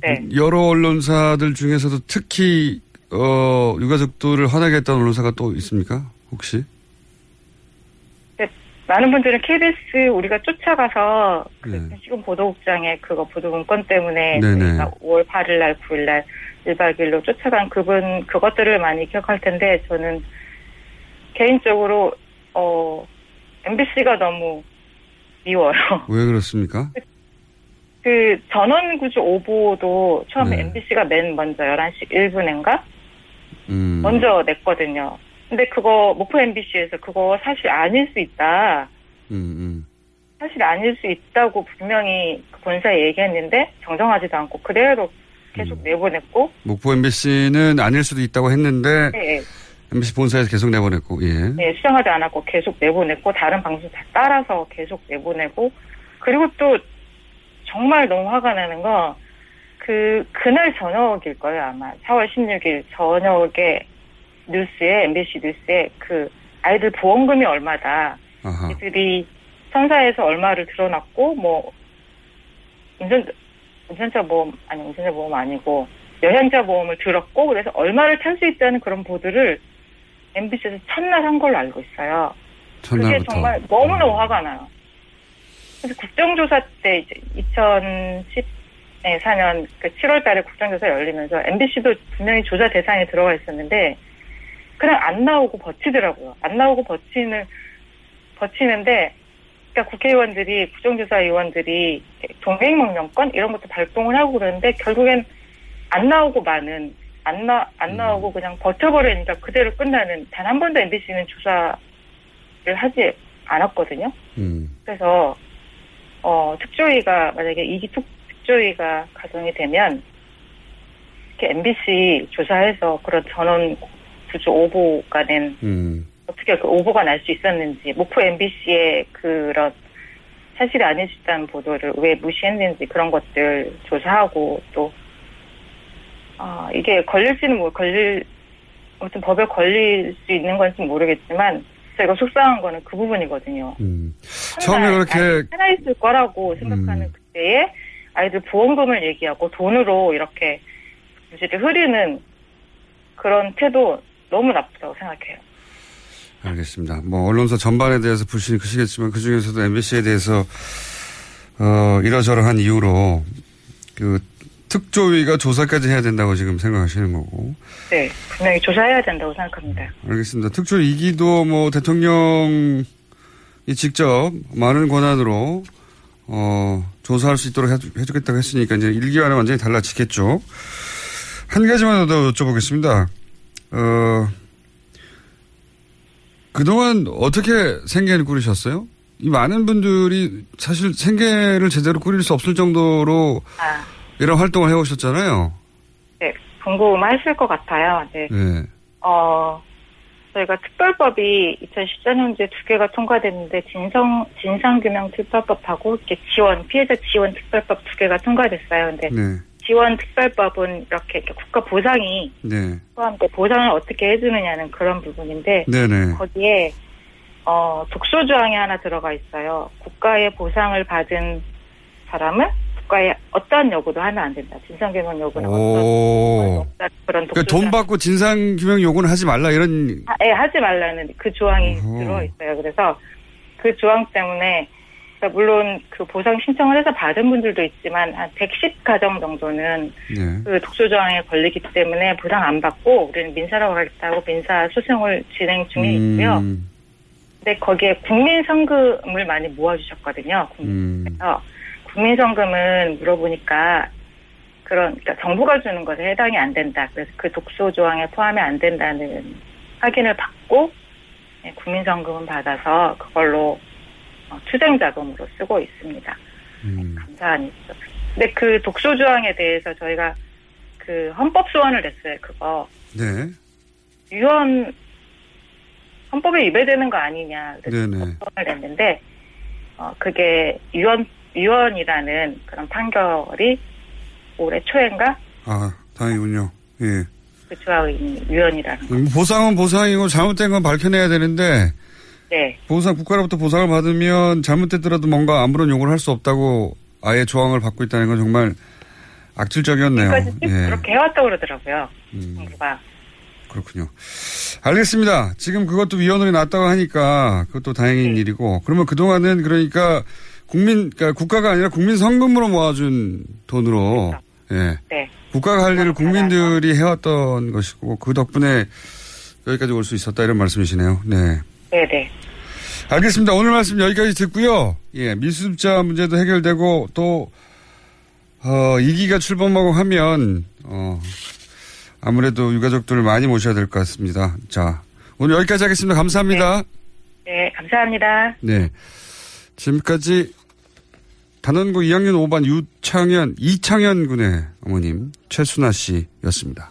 네. 여러 언론사들 중에서도 특히 어, 유가족들을 화나게 했던 언론사가 또 있습니까? 혹시? 많은 분들은 KBS 우리가 쫓아가서 그 네. 지금 보도국장의 그거 보도 문건 때문에 네네. 저희가 5월 8일 날, 9일 날 1박 2일로 쫓아간 그분 그것들을 많이 기억할 텐데 저는 개인적으로 어 MBC가 너무 미워요. 왜 그렇습니까? 그 전원 구조 오보도 처음에 네. MBC가 맨 먼저 11시 1분인가 음. 먼저 냈거든요. 근데 그거 목포 MBC에서 그거 사실 아닐 수 있다. 음, 사실 아닐 수 있다고 분명히 그 본사에 얘기했는데 정정하지도 않고 그대로 계속 음. 내보냈고 목포 MBC는 아닐 수도 있다고 했는데 네, MBC 본사에서 계속 내보냈고 예. 네, 수정하지 않았고 계속 내보냈고 다른 방송 다 따라서 계속 내보내고 그리고 또 정말 너무 화가 나는 거 그 그날 저녁일 거예요 아마 4월 16일 저녁에 뉴스에 MBC 뉴스에 그 아이들 보험금이 얼마다 아하. 이들이 천사에서 얼마를 드러났고 뭐 운전 운전자 보험 아니 운전자 보험 아니고 여행자 보험을 들었고 그래서 얼마를 탈 수 있다는 그런 보도를 MBC에서 첫날 한 걸로 알고 있어요. 그게 첫날부터. 음. 정말 너무너무 화가 나요. 그래서 국정조사 때 이제 2014년 그 7월 달에 국정조사 열리면서 MBC도 분명히 조사 대상에 들어가 있었는데 그냥 안 나오고 버티더라고요. 안 나오고 버티는 버티는데 그러니까 국회의원들이 국정조사 의원들이 동행명령권 이런 것도 발동을 하고 그러는데 결국엔 안 나오고 마는 안나 안 나오고 그냥 버텨버리니까 그대로 끝나는 단 한 번도 MBC는 조사를 하지 않았거든요. 음. 그래서 어 특조위가 만약에 이기 특, 특조위가 가동이 되면 이렇게 MBC 조사해서 그런 전원 구조 오보가 낸 음. 어떻게 그 오보가 날 수 있었는지 목포 MBC의 그런 사실이 아닐 수 있다는 보도를 왜 무시했는지 그런 것들 조사하고 또 아, 이게 걸릴지는 뭐 걸릴 아무튼 법에 걸릴 수 있는 건지 모르겠지만 제가 속상한 거는 그 부분이거든요. 음. 처음에 그렇게 음. 살아 있을 거라고 생각하는 그때에 아이들 보험금을 얘기하고 돈으로 이렇게 부지를 흐리는 그런 태도 너무 나쁘다고 생각해요. 알겠습니다. 뭐 언론사 전반에 대해서 불신이 크시겠지만 그 중에서도 MBC에 대해서 어 이러저러한 이유로 그 특조위가 조사까지 해야 된다고 지금 생각하시는 거고. 네, 분명히 조사해야 된다고 생각합니다. 알겠습니다. 특조위 2기도 뭐 대통령이 직접 많은 권한으로 어 조사할 수 있도록 해주, 해주겠다고 했으니까 이제 1기와는 완전히 달라지겠죠. 한 가지만 더 여쭤보겠습니다. 어, 그동안 어떻게 생계를 꾸리셨어요? 이 많은 분들이 사실 생계를 제대로 꾸릴 수 없을 정도로 아, 이런 활동을 해오셨잖아요. 네, 궁금하실 것 같아요. 네. 네. 어, 저희가 특별법이 2014년도에 두 개가 통과됐는데 진성 진상규명 특별법하고 이렇게 지원 피해자 지원 특별법 두 개가 통과됐어요. 근데 네. 지원 특별법은 이렇게, 이렇게 국가 보상이 네. 포함돼 보상을 어떻게 해주느냐는 그런 부분인데 네네. 거기에 어, 독소 조항이 하나 들어가 있어요. 국가의 보상을 받은 사람은 국가에 어떠한 요구도 하면 안 된다. 진상규명 요구는 오. 어떤 그런 독소 그러니까 돈 받고 진상규명 요구는 하지 말라 이런. 하, 예, 하지 말라는 그 조항이 어허. 들어 있어요. 그래서 그 조항 때문에 그러니까 물론 그 보상 신청을 해서 받은 분들도 있지만 한 110가정 정도는 네. 그 독소 조항에 걸리기 때문에 보상 안 받고 우리는 민사로 가겠다고 민사 소송을 진행 중에 있고요. 음, 근데 거기에 국민 성금을 많이 모아주셨거든요. 음, 그래서 국민 성금은 물어보니까 그런 그러니까 정부가 주는 것에 해당이 안 된다. 그래서 그 독소 조항에 포함이 안 된다는 확인을 받고 네, 국민 성금은 받아서 그걸로 어, 투쟁 자금으로 쓰고 있습니다. 음. 감사한 일이죠. 근데 그 독소 조항에 대해서 저희가 그 헌법 소원을 냈어요. 그거 네. 유언 헌법에 위배되는 거 아니냐 네네. 소원을 냈는데 어 그게 유언 유언이라는 그런 판결이 올해 초인가 아, 다행이군요. 예. 그 조항이 유언이라는 거. 음, 보상은 보상이고 잘못된 건 밝혀내야 되는데 네. 보상 국가로부터 보상을 받으면 잘못됐더라도 뭔가 아무런 요구를 할 수 없다고 아예 조항을 받고 있다는 건 정말 악질적이었네요. 예. 그렇게 해왔다고 그러더라고요. 음, 정부가. 그렇군요. 알겠습니다. 지금 그것도 위원회에 났다고 하니까 그것도 다행인 일이고 그러면 그동안은 그러니까 국민 그러니까 국가가 아니라 국민 성금으로 모아준 돈으로 예. 네. 국가가 할 일을 국민들이 해왔던 것이고 그 덕분에 여기까지 올 수 있었다 이런 말씀이시네요. 네. 네네. 알겠습니다. 오늘 말씀 여기까지 듣고요. 예, 미수습자 문제도 해결되고 또 어, 이기가 출범하고 하면 어, 아무래도 유가족들을 많이 모셔야 될 것 같습니다. 자, 오늘 여기까지 하겠습니다. 감사합니다. 네, 감사합니다. 네. 지금까지 단원고 2학년 5반 유창현, 이창현 군의 어머님 최순아 씨였습니다.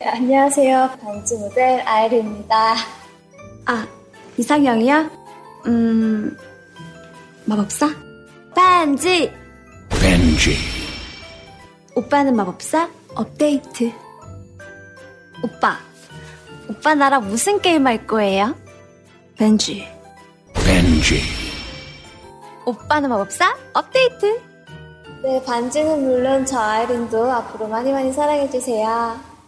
네, 안녕하세요. 반지 모델 아이리입니다. 아, 이상형이요? 음, 마법사? 반지! 벤지. 오빠는 마법사? 업데이트. 오빠, 오빠 나랑 무슨 게임 할 거예요? 벤지. 벤지. 오빠는 마법사 업데이트. 네, 반지는 물론 저 아이린도 앞으로 많이 많이 사랑해주세요.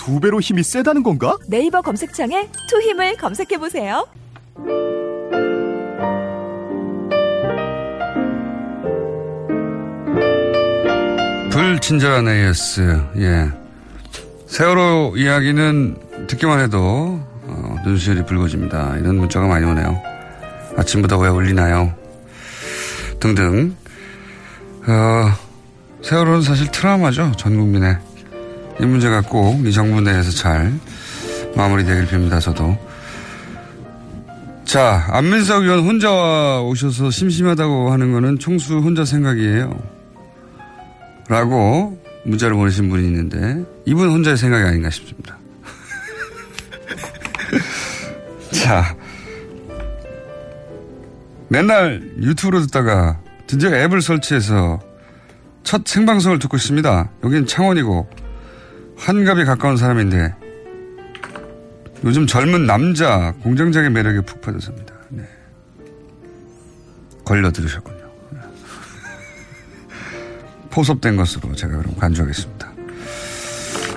두 배로 힘이 세다는 건가? 네이버 검색창에 투 힘을 검색해 보세요. 불친절한 AS. 예. 세월호 이야기는 듣기만 해도 어, 눈시울이 붉어집니다. 이런 문자가 많이 오네요. 아침부터 왜 울리나요? 등등. 어, 세월호는 사실 트라우마죠. 전 국민의. 이 문제가 꼭 이 정부 내에서 잘 마무리되길 빕니다. 저도. 자, 안민석 의원 혼자 오셔서 심심하다고 하는 거는 총수 혼자 생각이에요. 라고 문자를 보내신 분이 있는데 이분 혼자의 생각이 아닌가 싶습니다. 자, 맨날 유튜브로 듣다가 드디어 앱을 설치해서 첫 생방송을 듣고 있습니다. 여긴 창원이고 한갑이 가까운 사람인데 요즘 젊은 남자 공정장의 매력에 푹 빠졌습니다. 네. 걸려 들으셨군요. 포섭된 것으로 제가 그럼 간주하겠습니다.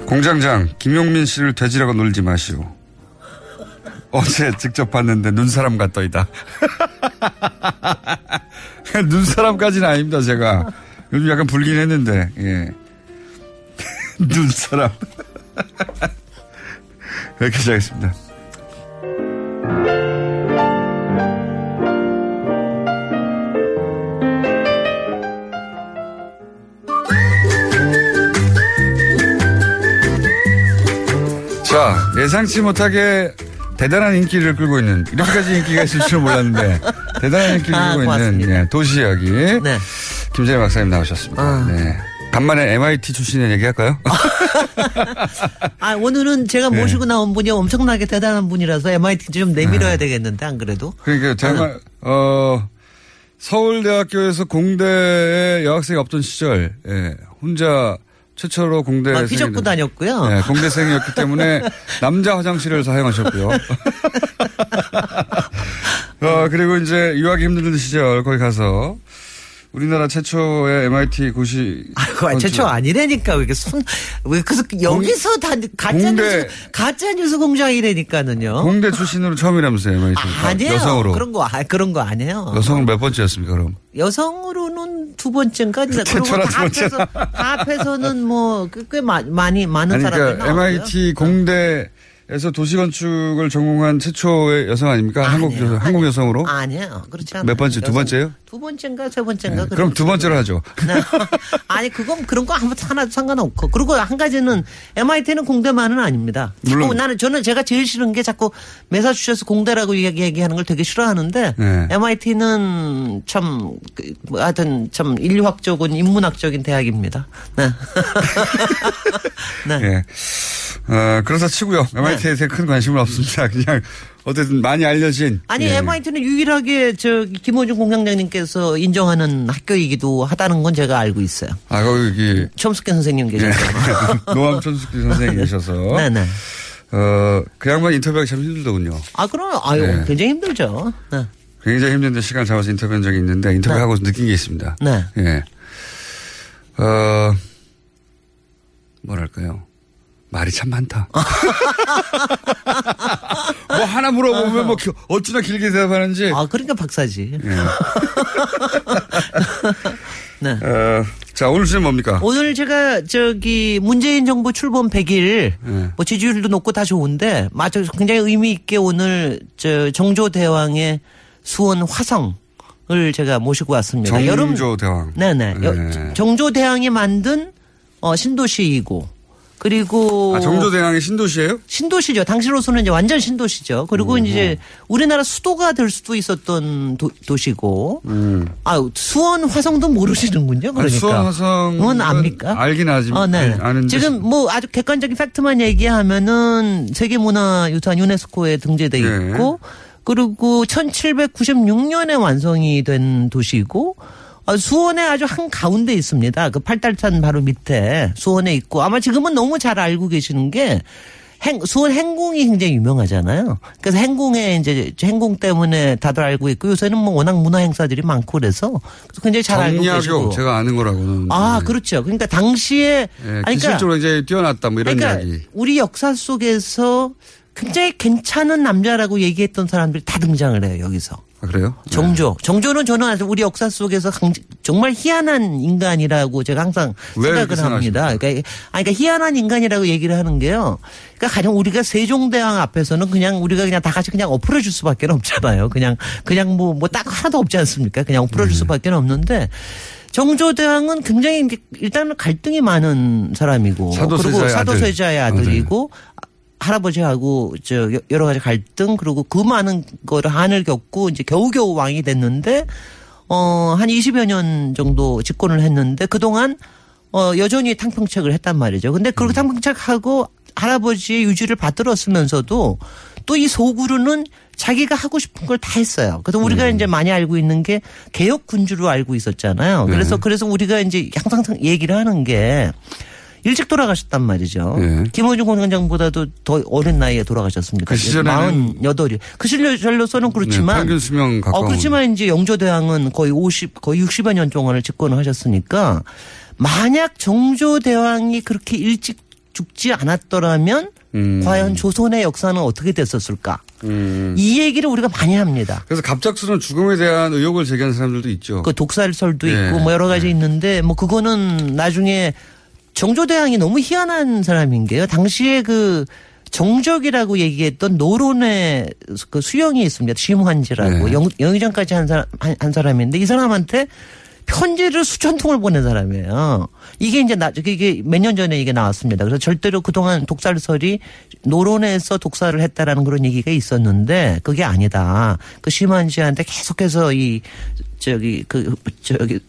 공장장 김용민 씨를 돼지라고 놀지 마시오. 어제 직접 봤는데 눈사람 같더이다. 눈사람까지는 아닙니다, 제가. 요즘 약간 불긴 했는데, 예. 눈사람. 이렇게 시작했습니다. 자, 예상치 못하게 대단한 인기를 끌고 있는, 이렇게까지 인기가 있을 줄 몰랐는데, 대단한 인기를 아, 끌고 있는 예, 도시 이야기. 네. 김재일 박사님 나오셨습니다. 네. 간만에 MIT 출신의 얘기할까요? 아, 오늘은 제가 네. 모시고 나온 분이 엄청나게 대단한 분이라서 MIT 좀 내밀어야 되겠는데, 안 그래도? 그러니까 제가 어 서울대학교에서 공대에 여학생이 없던 시절 예, 혼자 최초로 공대 아, 피적고 다녔고요. 예, 공대생이었기 때문에 남자 화장실을 사용하셨고요. 어, 그리고 이제 유학이 힘든 시절 거기 가서 우리나라 최초의 MIT 고시 그거 최초 아니라니까 왜 이렇게 손, 왜 그래서 여기서 다 가짜 뉴스, 가짜 뉴스 공장이라니까는요. 공대 출신으로 처음이라면서요 MIT 아 니에요. 여성으로 그런 거, 아, 그런 거 아니에요. 여성은 몇 번째였습니까 그럼? 여성으로는 두 번째인가? 최초라 두. 합해서, 다 합해서는 뭐, 꽤, 많이, 많은 아니, 사람들이 그러니까 나왔고요. MIT 공대 에서 도시 건축을 전공한 최초의 여성 아닙니까? 한국 여성, 한국 여성으로? 아니에요. 그렇지 않아요. 몇 번째? 두 번째요? 두 번째인가 세 번째인가? 네, 그럼 두 번째로 하죠. 네. 아니 그건 그런 거 아무 하나도 상관없고 그리고 한 가지는 MIT는 공대만은 아닙니다. 물론. 나는 저는 제가 제일 싫은 게 자꾸 매사추set츠 공대라고 얘기- 얘기하는 걸 되게 싫어하는데 네. MIT는 참 그, 뭐 하여튼 참 인류학적인 인문학적인 대학입니다. 네. 네. 예. 어, 그래서 치고요. MIT 에 대해 큰 관심은 없습니다. 그냥 어쨌든 많이 알려진. 아니 예. MIT는 유일하게 저 김호중 공장장님께서 인정하는 학교이기도 하다는 건 제가 알고 있어요. 아, 거기, 첨숙계 선생님 계셔서. 예. 노암 천숙기 선생님 계셔서. 네네. 어, 그 양반 인터뷰하기 참 힘들더군요. 아 그럼 아유 네. 굉장히 힘들죠. 네. 굉장히 힘든데 시간 잡아서 인터뷰한 적이 있는데 인터뷰하고 느낀 게 있습니다. 네. 예. 어, 뭐랄까요. 말이 참 많다. 뭐 하나 물어보면 뭐 기- 어찌나 길게 대답하는지. 아 그러니까 박사지. 예. 네. 어, 자, 오늘 주제는 뭡니까? 오늘 제가 저기 문재인 정부 출범 100일 네. 뭐 지지율도 높고 다 좋은데 맞아 굉장히 의미 있게 오늘 저 정조 대왕의 수원 화성 을 제가 모시고 왔습니다. 정조 대왕. 네네. 여- 네. 정조 대왕이 만든 어, 신도시이고 그리고 아, 정조 대왕의 신도시예요? 신도시죠. 당시로서는 이제 완전 신도시죠. 그리고 음. 이제 우리나라 수도가 될 수도 있었던 도, 시고 아, 수원 화성도 모르시는군요. 그러니까. 음. 아니, 수원 화성은 압니까? 알긴 하지만 어, 네. 네, 아는데 지금 뭐 아주 객관적인 팩트만 얘기하면은 세계문화유산 유네스코에 등재돼 네. 있고 그리고 1796년에 완성이 된 도시이고 아, 수원에 아주 한 가운데 있습니다. 그 팔달산 바로 밑에 수원에 있고 아마 지금은 너무 잘 알고 계시는 게 행, 수원 행궁이 굉장히 유명하잖아요. 그래서 행궁에 이제 행궁 때문에 다들 알고 있고 요새는 뭐 워낙 문화 행사들이 많고 그래서 굉장히 잘 알고 계시고. 제가 아는 거라고는 아, 그렇죠. 그러니까 당시에 예, 아니, 그러니까 기술적으로 이제 뛰어났다 뭐 이런 그러니까 이야기. 우리 역사 속에서 굉장히 괜찮은 남자라고 얘기했던 사람들이 다 등장을 해요, 여기서. 아, 그래요? 정조. 정조는 저는 아주 우리 역사 속에서 강- 정말 희한한 인간이라고 제가 항상 왜 생각을 합니다. 그러니까, 아니, 그러니까 희한한 인간이라고 얘기를 하는 게요. 그러니까 가령 우리가 세종대왕 앞에서는 그냥 우리가 그냥 다 같이 그냥 엎어려 줄 수밖에 없잖아요. 그냥, 그냥 뭐, 뭐 딱 하나도 없지 않습니까? 그냥 엎어려 네. 줄 수밖에 없는데 정조대왕은 굉장히 일단은 갈등이 많은 사람이고 사도세자의 그리고 아들. 사도세자의 아들 이고 할아버지하고 저 여러 가지 갈등 그리고 그 많은 거를 한을 겪고 이제 겨우겨우 왕이 됐는데 어한 20여 년 정도 집권을 했는데 그동안 어 여전히 탕평책을 했단 말이죠. 근데 그렇게 탕평책하고 할아버지의 유지를 받들었으면서도 또이 속으로는 자기가 하고 싶은 걸 다 했어요. 그래서 우리가 이제 많이 알고 있는 게 개혁 군주로 알고 있었잖아요. 그래서 네. 그래서 우리가 이제 항상 얘기를 하는 게 일찍 돌아가셨단 말이죠. 네. 김호중 공장장보다도 더 어린 나이에 돌아가셨습니다. 그 시절에는 48이. 그 시절로서는 그렇지만 네, 평균 수명 가까운. 어, 그렇지만 이제 영조 대왕은 거의 50, 거의 60여 년 동안을 집권을 하셨으니까 만약 정조 대왕이 그렇게 일찍 죽지 않았더라면 음. 과연 조선의 역사는 어떻게 됐었을까? 음. 이 얘기를 우리가 많이 합니다. 그래서 갑작스러운 죽음에 대한 의혹을 제기하는 사람들도 있죠. 그 독살설도 예. 있고 뭐 여러 가지 있는데 뭐 그거는 나중에 정조대왕이 너무 희한한 사람인 게요. 당시에 그 정적이라고 얘기했던 노론의 그 수영이 있습니다. 심환지라고 네. 영, 영의정까지 한 사람 한, 한 사람인데 이 사람한테 편지를 수천 통을 보낸 사람이에요. 이게 이제 나, 이게 몇 년 전에 이게 나왔습니다. 그래서 절대로 그동안 독살설이 노론에서 독살을 했다라는 그런 얘기가 있었는데 그게 아니다. 그 심한지한테 계속해서 이, 저기, 그, 저기,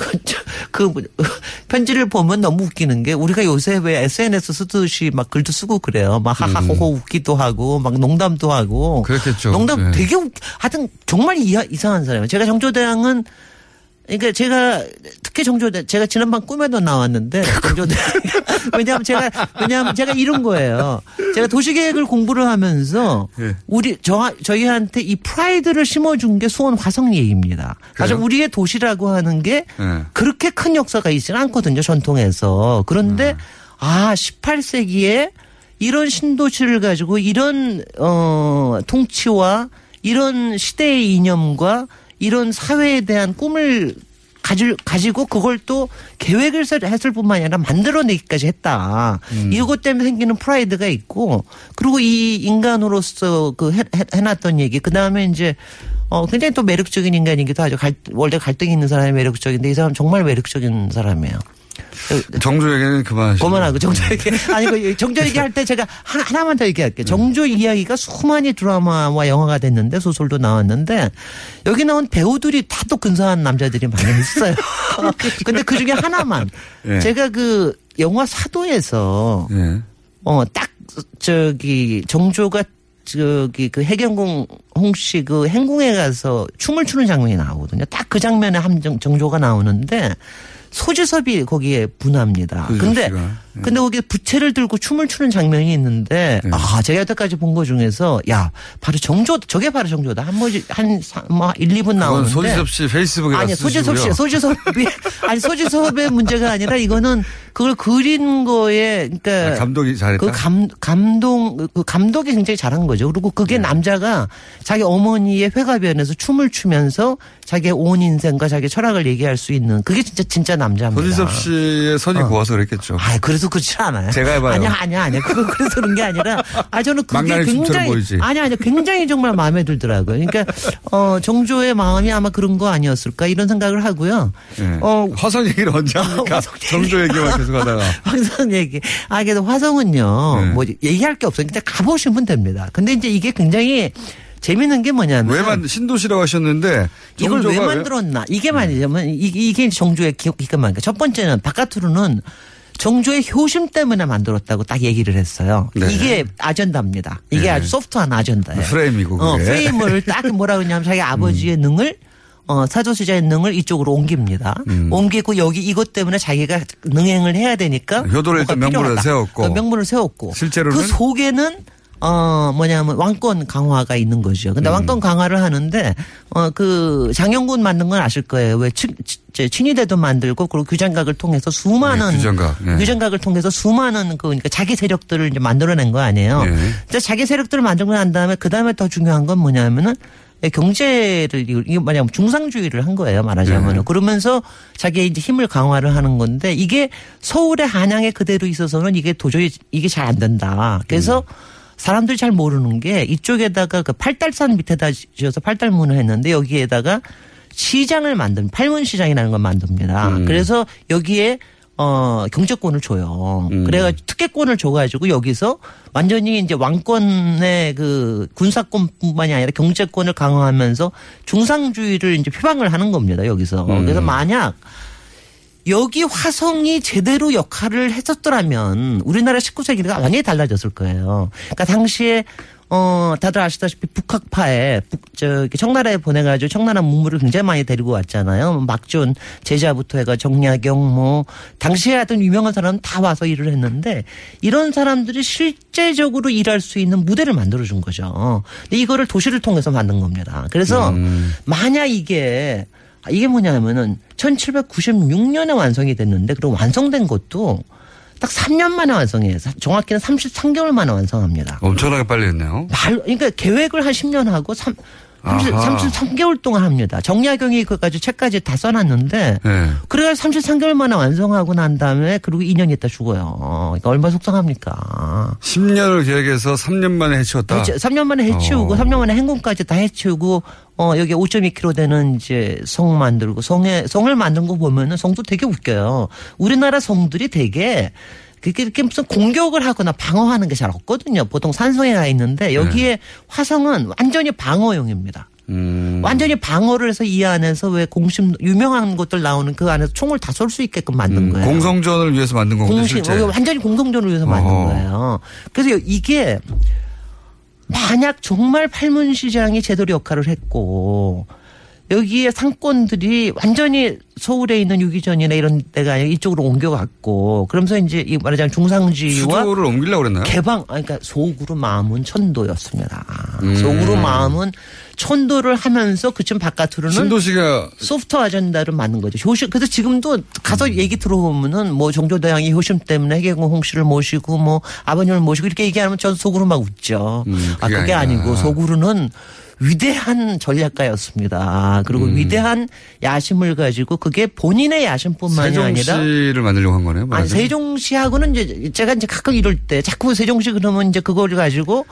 그, 저, 그 편지를 보면 너무 웃기는 게 우리가 요새 왜 SNS 쓰듯이 막 글도 쓰고 그래요. 막 하하호호 웃기도 하고 막 농담도 하고. 그렇겠죠. 농담 네. 되게 웃, 하여튼 정말 이, 이상한 사람이에요. 제가 정조대왕은 그러니까 제가 특히 정조대 제가 지난번 꿈에도 나왔는데 정조대 왜냐하면 제가 왜냐하면 제가 이런 거예요. 제가 도시계획을 공부를 하면서 예. 우리 저 저희한테 이 프라이드를 심어준 게 수원 화성 얘기입니다. 사실? 우리의 도시라고 하는 게 예. 그렇게 큰 역사가 있지는 않거든요 전통에서 그런데 아 18세기에 이런 신도시를 가지고 이런 어 통치와 이런 시대의 이념과 이런 사회에 대한 꿈을 가질, 가지고 그걸 또 계획을 세- 했을 뿐만 아니라 만들어내기까지 했다. 이것 때문에 생기는 프라이드가 있고 그리고 이 인간으로서 그 해, 해- 해 놨던 얘기 그 다음에 이제 어 굉장히 또 매력적인 인간이기도 하죠. 갈, 원래 갈등이 있는 사람이 매력적인데 이 사람 정말 매력적인 사람이에요. 정조 얘기는 그만하시고. 그만하고 정조 얘기 아니 그 정조 얘기할 때 제가 하나, 하나 만 더 얘기할게요. 정조 이야기가 수많이 드라마와 영화가 됐는데 소설도 나왔는데 여기 나온 배우들이 다 또 근사한 남자들이 많이 있어요. 근데 그 중에 하나만 예. 제가 그 영화 사도에서 예. 어딱 저기 정조가 저기 그 해경궁 홍씨 그 행궁에 가서 춤을 추는 장면이 나오거든요. 딱 그 장면에 함정 정조가 나오는데 소지섭이 거기에 분합니다. 근데 씨가. 예. 근데 거기에 부채를 들고 춤을 추는 장면이 있는데 아 제가 여태까지 본 거 중에서 야 바로 정조 저게 바로 정조다 한 번씩 한뭐 1, 2분 그건 나오는데 소지섭 씨 페이스북에 아니 소지섭 씨. 소지섭이 아니 소지섭의 문제가 아니라 이거는 그걸 그린 거에 그러니까 아, 감독이 잘했다? 그 감, 감동, 그 감독이 굉장히 잘한 거죠. 그리고 그게 네. 남자가 자기 어머니의 회가변에서 춤을 추면서 자기의 온 인생과 자기 철학을 얘기할 수 있는 그게 진짜, 진짜 남자입니다. 손희섭 씨의 선이 어. 고와서 그랬겠죠. 아, 그래서 그렇지 않아요. 제가 해봐요. 아니야, 아니야, 아니야. 그거 그래서 그런 게 아니라, 아, 저는 그게 굉장히, 보이지. 아니, 아니, 굉장히 정말 마음에 들더라고요. 그러니까, 어, 정조의 마음이 아마 그런 거 아니었을까 이런 생각을 하고요. 네. 어, 화성 얘기를 언제 합니까? 정조 얘기만 계속 하다가. 화성 얘기. 아, 그래도 화성은요, 네. 뭐, 얘기할 게 없어요. 그냥 가보시면 됩니다. 근데 이제 이게 굉장히 재밌는 게 뭐냐면. 왜 만, 신도시라고 하셨는데. 이걸 왜 만들었나? 이게 말이냐면 이게, 이게 정조의 기- 기가 막히게 첫 번째는 바깥으로는 정조의 효심 때문에 만들었다고 딱 얘기를 했어요. 네. 이게 아젠다입니다. 이게 네. 아주 소프트한 아젠다예요. 프레임이고, 어, 그게. 음. 프레임을 딱 뭐라 그러냐면 자기 아버지의 능을 어, 사조시자의 능을 이쪽으로 옮깁니다. 음. 옮기고 여기 이것 때문에 자기가 능행을 해야 되니까 효도를 일단 명분을. 세웠고. 어, 명분을 세웠고 실제로는? 그 속에는 어, 뭐냐면 왕권 강화가 있는 거죠. 음. 근데 왕권 강화를 하는데, 어, 그 장영군 만든 건 아실 거예요. 왜 친, 친- 친위대도 만들고, 그리고 규장각을 통해서 수많은. 네, 규장각. 네. 규장각을 통해서 수많은 그, 그러니까 자기 세력들을 이제 만들어낸 거 아니에요. 네. 자기 세력들을 만들고 난 다음에, 그 다음에 더 중요한 건 뭐냐면은, 경제를 이게 뭐냐면 중상주의를 한 거예요 말하자면 네. 은 그러면서 자기의 이제 힘을 강화를 하는 건데 이게 서울의 한양에 그대로 있어서는 이게 도저히 이게 잘 안 된다. 그래서 사람들이 잘 모르는 게 이쪽에다가 그 팔달산 밑에다 지어서 팔달문을 했는데 여기에다가 시장을 만든 팔문 시장이라는 걸 만듭니다. 음. 그래서 여기에 어 경제권을 줘요. 음. 그래가지고 특혜권을 줘가지고 여기서 완전히 이제 왕권의 그 군사권뿐만이 아니라 경제권을 강화하면서 중상주의를 이제 표방을 하는 겁니다. 여기서 음. 그래서 만약 여기 화성이 제대로 역할을 했었더라면 우리나라 19세기가 완전히 달라졌을 거예요. 그러니까 당시에 어 다들 아시다시피 북학파에 북 저기 청나라에 보내가지고 청나라 문물을 굉장히 많이 데리고 왔잖아요. 뭐 막존 제자부터 해가 정약용 뭐 당시에 하던 유명한 사람은 다 와서 일을 했는데 이런 사람들이 실제적으로 일할 수 있는 무대를 만들어 준 거죠. 근데 이거를 도시를 통해서 만든 겁니다. 그래서 만약 이게 이게 뭐냐면은 1796년에 완성이 됐는데 그리고 완성된 것도 딱 3년 만에 완성해요. 정확히는 33개월 만에 완성합니다. 엄청나게 빨리 했네요. 말, 그러니까 계획을 한 10년 하고 3, 30, 아하. 33개월 동안 합니다. 정약용이 그까지 책까지 다 써놨는데 네. 그래가지고 33개월 만에 완성하고 난 다음에 그리고 2년 있다 죽어요. 그러니까 얼마나 속상합니까. 10년을 계획해서 3년 만에 해치웠다. 해치, 3년 만에 해치우고 어. 3년 만에 행군까지 다 해치우고 어 여기 5.2km 되는 이제 성 만들고 성에 성을 만든 거 보면은 성도 되게 웃겨요. 우리나라 성들이 되게 그게 무슨 공격을 하거나 방어하는 게 잘 없거든요. 보통 산성에 가 있는데 여기에 화성은 완전히 방어용입니다. 음. 완전히 방어를 해서 이 안에서 왜 공심 유명한 것들 나오는 그 안에서 총을 다 쏠 수 있게끔 만든 음, 거예요. 공성전을 위해서 만든 거군요, 실제. 완전히 공성전을 위해서 만든 어허. 거예요. 그래서 이게 만약 정말 팔문 시장이 제대로 역할을 했고 여기에 상권들이 완전히 서울에 있는 유기전이나 이런 데가 아니라 이쪽으로 옮겨갔고 그러면서 이제 이 말하자면 중상주의와 수도를 옮기려고 그랬나요? 개방 아니, 그러니까 속으로 마음은 천도였습니다. 음. 속으로 마음은 천도를 하면서 그쯤 바깥으로는 신도시가 소프트 아젠다를 만든 거죠. 효심 그래서 지금도 가서 음. 얘기 들어보면은 뭐 정조대왕이 효심 때문에 해계공 홍씨를 모시고 뭐 아버님을 모시고 이렇게 얘기하면 전 속으로 막 웃죠. 음, 아 그게 그게 아니라. 아니고 속으로는 위대한 전략가였습니다. 그리고 음. 위대한 야심을 가지고 그게 본인의 야심뿐만이 아니라 세종시를 만들려고 한 거네요. 아니 말하자면. 세종시하고는 이제 제가 이제 가끔 이럴 때 자꾸 세종시 그러면 이제 그걸 가지고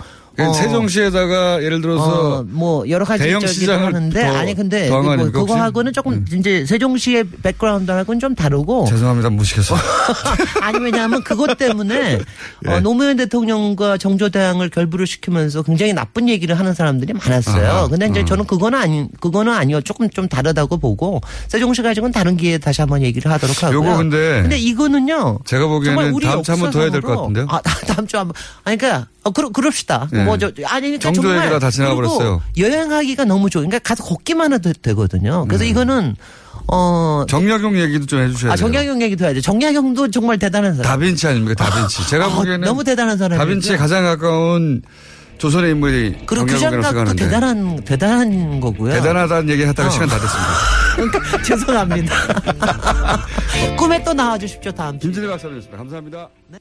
어, 세종시에다가 예를 들어서 어, 뭐 여러 가지 대형 시장을 하는데 더- 아니 근데 뭐? 음. 그거하고는 조금 이제 세종시의 백그라운드하고는 좀 다르고 죄송합니다. 무식해서. 아니 왜냐하면 그것 때문에 예. 어, 노무현 대통령과 정조대왕을 결부를 시키면서 굉장히 나쁜 얘기를 하는 사람들이 많았어요. 아하, 근데 이제 어. 저는 그거는 아니 그거는 아니요 조금 좀 다르다고 보고 세종시 가지고는 다른 기회에 다시 한번 얘기를 하도록 하고요. 요거 근데 근데 이거는요. 제가 보기에는 우리 다음 주 한번 더 해야 될 것 같은데요. 아, 다음 주 한번. 아니, 그러니까, 어, 그러, 그럽시다. 예. 뭐, 저, 아니, 그러니까 정조 정말. 다 지나가 그리고 버렸어요. 여행하기가 너무 좋아. 그러니까 가서 걷기만 해도 되거든요. 그래서 이거는, 어. 정약용 얘기도 좀 해주셔야 아, 돼요. 정약용 얘기도 해야죠. 정약용도 정말 대단한 사람. 다빈치 아닙니까? 다빈치. 제가 아, 보기에는 너무 대단한 사람이죠. 다빈치에 가장 가까운 조선의 인물이 그리고 정약용이라고 규장각도 대단한, 대단한 거고요. 대단하다는 얘기 하다가 어. 시간 다 됐습니다. 죄송합니다. 꿈에 또 나와주십시오, 다음 주. 김진일 박사님이었습니다. 감사합니다. 네.